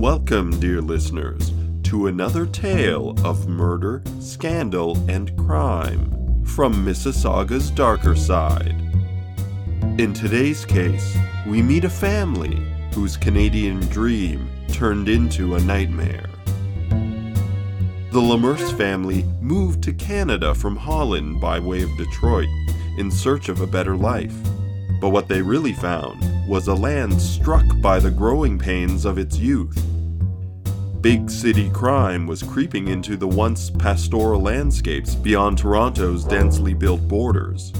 Welcome, dear listeners, to another tale of murder, scandal, and crime from Mississauga's darker side. In today's case, we meet a family whose Canadian dream turned into a nightmare. The Lammerse family moved to Canada from Holland by way of Detroit in search of a better life. But what they really found was a land struck by the growing pains of its youth. Big city crime was creeping into the once pastoral landscapes beyond Toronto's densely built borders.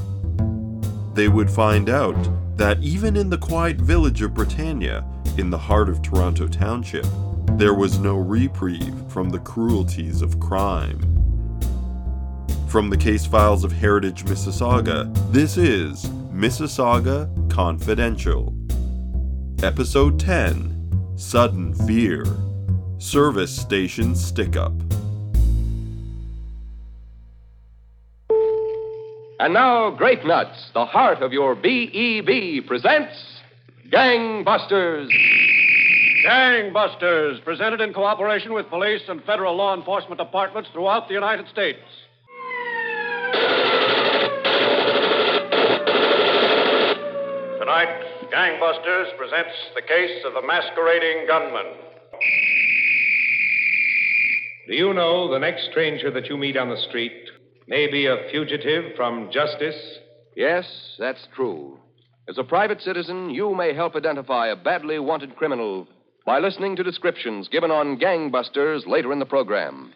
They would find out that even in the quiet village of Britannia, in the heart of Toronto Township, there was no reprieve from the cruelties of crime. From the case files of Heritage Mississauga, this is Mississauga Confidential. Episode 10 Sudden Fear Service Station Stick Up. And now, Grape Nuts, the heart of your BEB, presents Gangbusters. Gangbusters, presented in cooperation with police and federal law enforcement departments throughout the United States. Gangbusters presents the case of the masquerading gunman. Do you know the next stranger that you meet on the street may be a fugitive from justice? Yes, that's true. As a private citizen, you may help identify a badly wanted criminal by listening to descriptions given on Gangbusters later in the program.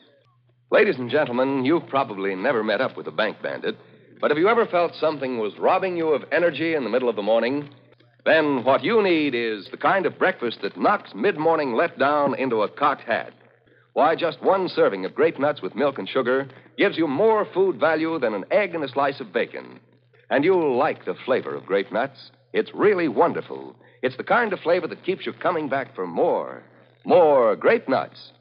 Ladies and gentlemen, you've probably never met up with a bank bandit, but have you ever felt something was robbing you of energy in the middle of the morning? Then what you need is the kind of breakfast that knocks mid morning letdown into a cocked hat. Why, just one serving of grape nuts with milk and sugar gives you more food value than an egg and a slice of bacon. And you'll like the flavor of grape nuts. It's really wonderful. It's the kind of flavor that keeps you coming back for more. More grape nuts.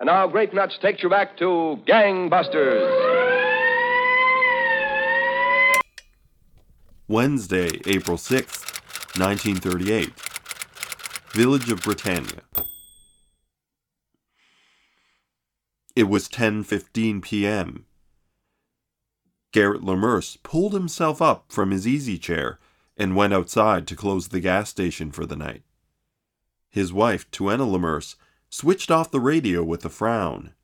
And now Grape Nuts takes you back to Gangbusters. Wednesday, April 6th, 1938. Village of Britannia. It was 10:15 p.m. Garrett Lammerse pulled himself up from his easy chair and went outside to close the gas station for the night. His wife, Tuena Lammerse, switched off the radio with a frown.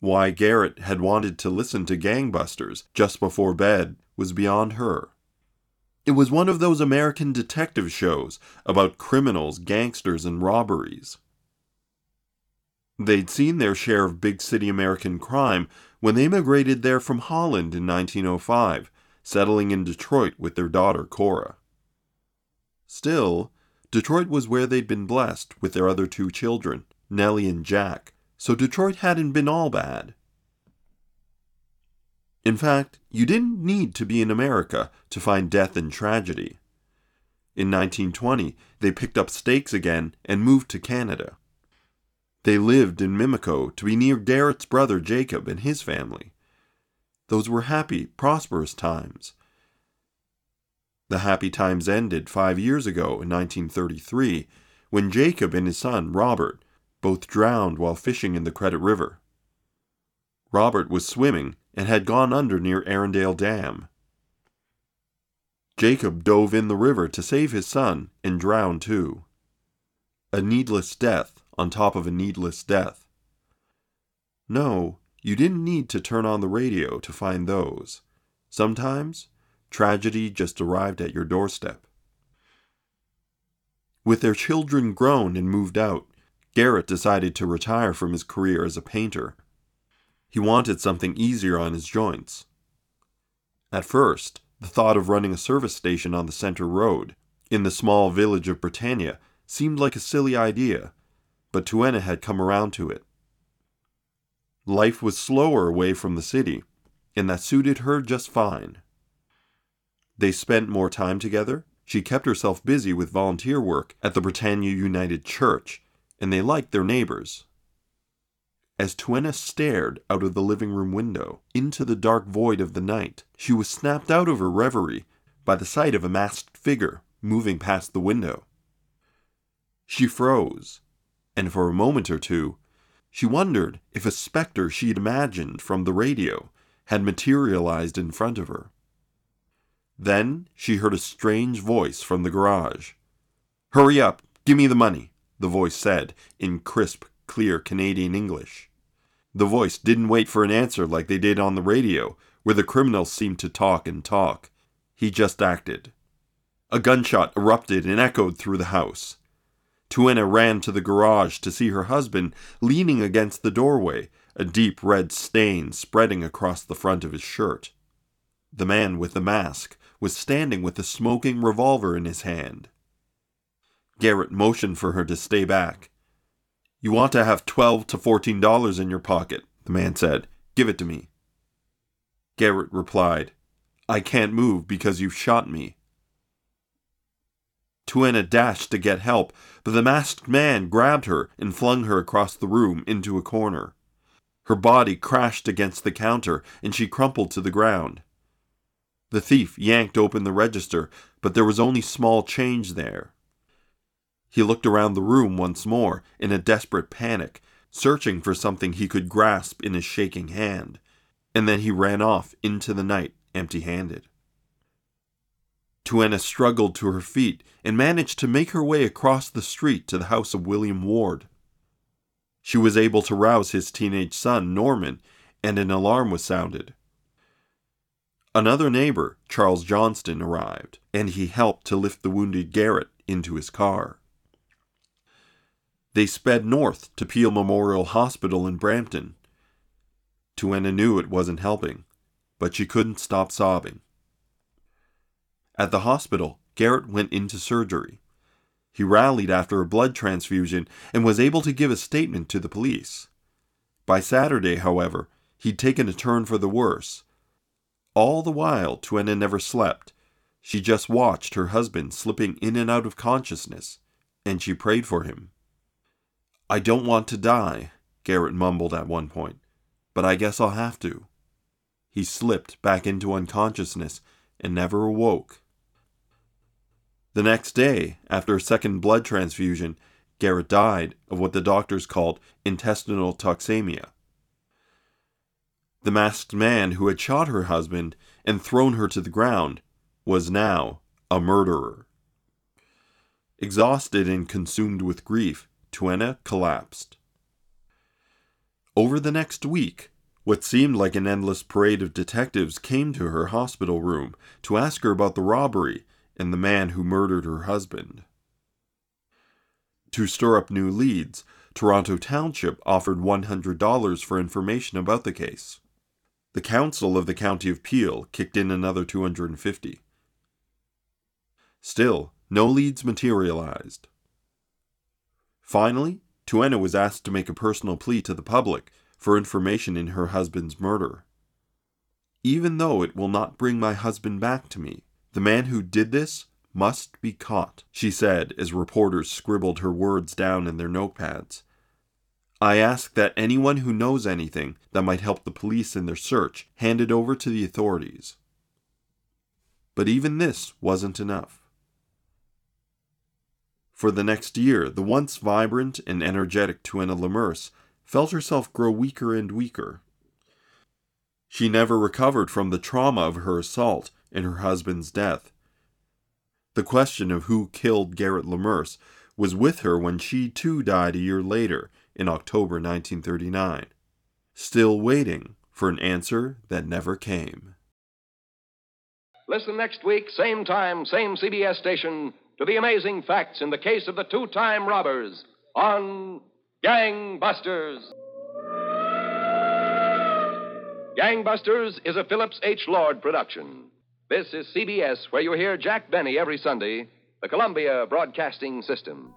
Why Garrett had wanted to listen to Gangbusters just before bed was beyond her. It was one of those American detective shows about criminals, gangsters, and robberies. They'd seen their share of big city American crime when they migrated there from Holland in 1905, settling in Detroit with their daughter Cora. Still, Detroit was where they'd been blessed with their other two children, Nellie and Jack, so Detroit hadn't been all bad. In fact, you didn't need to be in America to find death and tragedy. In 1920, they picked up stakes again and moved to Canada. They lived in Mimico to be near Garrett's brother Jacob and his family. Those were happy, prosperous times. The happy times ended five years ago in 1933 when Jacob and his son, Robert, both drowned while fishing in the Credit River. Robert was swimming and had gone under near Arundel Dam. Jacob dove in the river to save his son and drowned too. A needless death on top of a needless death. No, you didn't need to turn on the radio to find those. Sometimes, tragedy just arrived at your doorstep. With their children grown and moved out, Garrett decided to retire from his career as a painter. He wanted something easier on his joints. At first, the thought of running a service station on the center road, in the small village of Britannia, seemed like a silly idea, but Tuena had come around to it. Life was slower away from the city, and that suited her just fine. They spent more time together. She kept herself busy with volunteer work at the Britannia United Church, and they liked their neighbors. As Tuena stared out of the living room window into the dark void of the night, she was snapped out of her reverie by the sight of a masked figure moving past the window. She froze and for a moment or two, she wondered if a specter she'd imagined from the radio had materialized in front of her. Then she heard a strange voice from the garage. Hurry up, give me the money, the voice said in crisp, clear Canadian English. The voice didn't wait for an answer like they did on the radio, where the criminals seemed to talk and talk. He just acted. A gunshot erupted and echoed through the house. Tuena ran to the garage to see her husband leaning against the doorway, a deep red stain spreading across the front of his shirt. The man with the mask was standing with a smoking revolver in his hand. Garrett motioned for her to stay back. You want to have twelve to fourteen dollars in your pocket, the man said. Give it to me. Garrett replied, I can't move because you've shot me. Tuena dashed to get help, but the masked man grabbed her and flung her across the room into a corner. Her body crashed against the counter and she crumpled to the ground. The thief yanked open the register, but there was only small change there. He looked around the room once more in a desperate panic, searching for something he could grasp in his shaking hand, and then he ran off into the night empty handed. Tuena struggled to her feet and managed to make her way across the street to the house of William Ward. She was able to rouse his teenage son, Norman, and an alarm was sounded. Another neighbor, Charles Johnston, arrived, and he helped to lift the wounded Garrett into his car. They sped north to Peel Memorial Hospital in Brampton. Tuena knew it wasn't helping, but she couldn't stop sobbing. At the hospital, Garrett went into surgery. He rallied after a blood transfusion and was able to give a statement to the police. By Saturday, however, he'd taken a turn for the worse. All the while, Tuena never slept. She just watched her husband slipping in and out of consciousness, and she prayed for him. I don't want to die, Garrett mumbled at one point, but I guess I'll have to. He slipped back into unconsciousness and never awoke. The next day, after a second blood transfusion, Garrett died of what the doctors called intestinal toxemia. The masked man who had shot her husband and thrown her to the ground was now a murderer. Exhausted and consumed with grief, Tuena collapsed. Over the next week, what seemed like an endless parade of detectives came to her hospital room to ask her about the robbery and the man who murdered her husband. To stir up new leads, Toronto Township offered $100 for information about the case. The council of the county of Peel kicked in another 250. Still, no leads materialized. Finally, Tuena was asked to make a personal plea to the public for information in her husband's murder. Even though it will not bring my husband back to me, the man who did this must be caught, she said as reporters scribbled her words down in their notepads. I ask that anyone who knows anything that might help the police in their search hand it over to the authorities. But even this wasn't enough. For the next year, the once vibrant and energetic Tuena Lammerse felt herself grow weaker and weaker. She never recovered from the trauma of her assault and her husband's death. The question of who killed Garrett Lammerse was with her when she too died a year later in October 1939, still waiting for an answer that never came. Listen next week, same time, same CBS station, to the amazing facts in the case of the two time robbers on Gangbusters. Gangbusters is a Phillips H. Lord production. This is CBS, where you hear Jack Benny every Sunday, the Columbia Broadcasting System.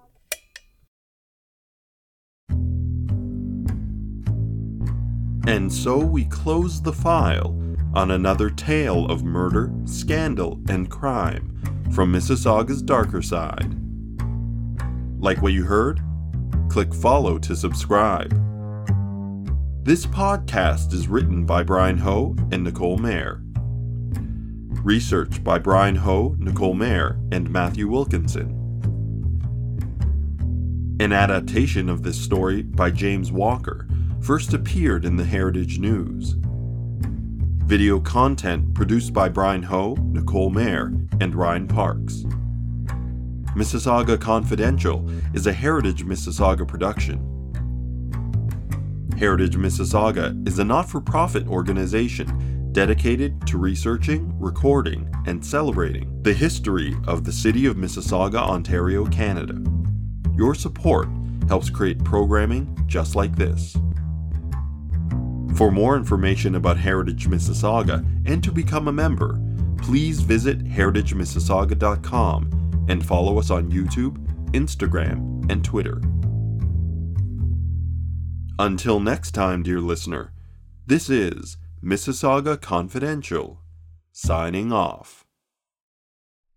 And so we close the file on another tale of murder, scandal, and crime from Mississauga's darker side. Like what you heard? Click follow to subscribe. This podcast is written by Bryan Ho and Nicole Mair. Research by Bryan Ho, Nicole Mair, and Matthew Wilkinson. An adaptation of this story by James Walker first appeared in the Heritage News. Video content produced by Bryan Ho, Nicole Mair, and Ryan Parks. Mississauga Confidential is a Heritage Mississauga production. Heritage Mississauga is a not for profit organization dedicated to researching, recording, and celebrating the history of the City of Mississauga, Ontario, Canada. Your support helps create programming just like this. For more information about Heritage Mississauga and to become a member, please visit heritagemississauga.com and follow us on YouTube, Instagram, and Twitter. Until next time, dear listener, this is Mississauga Confidential, signing off.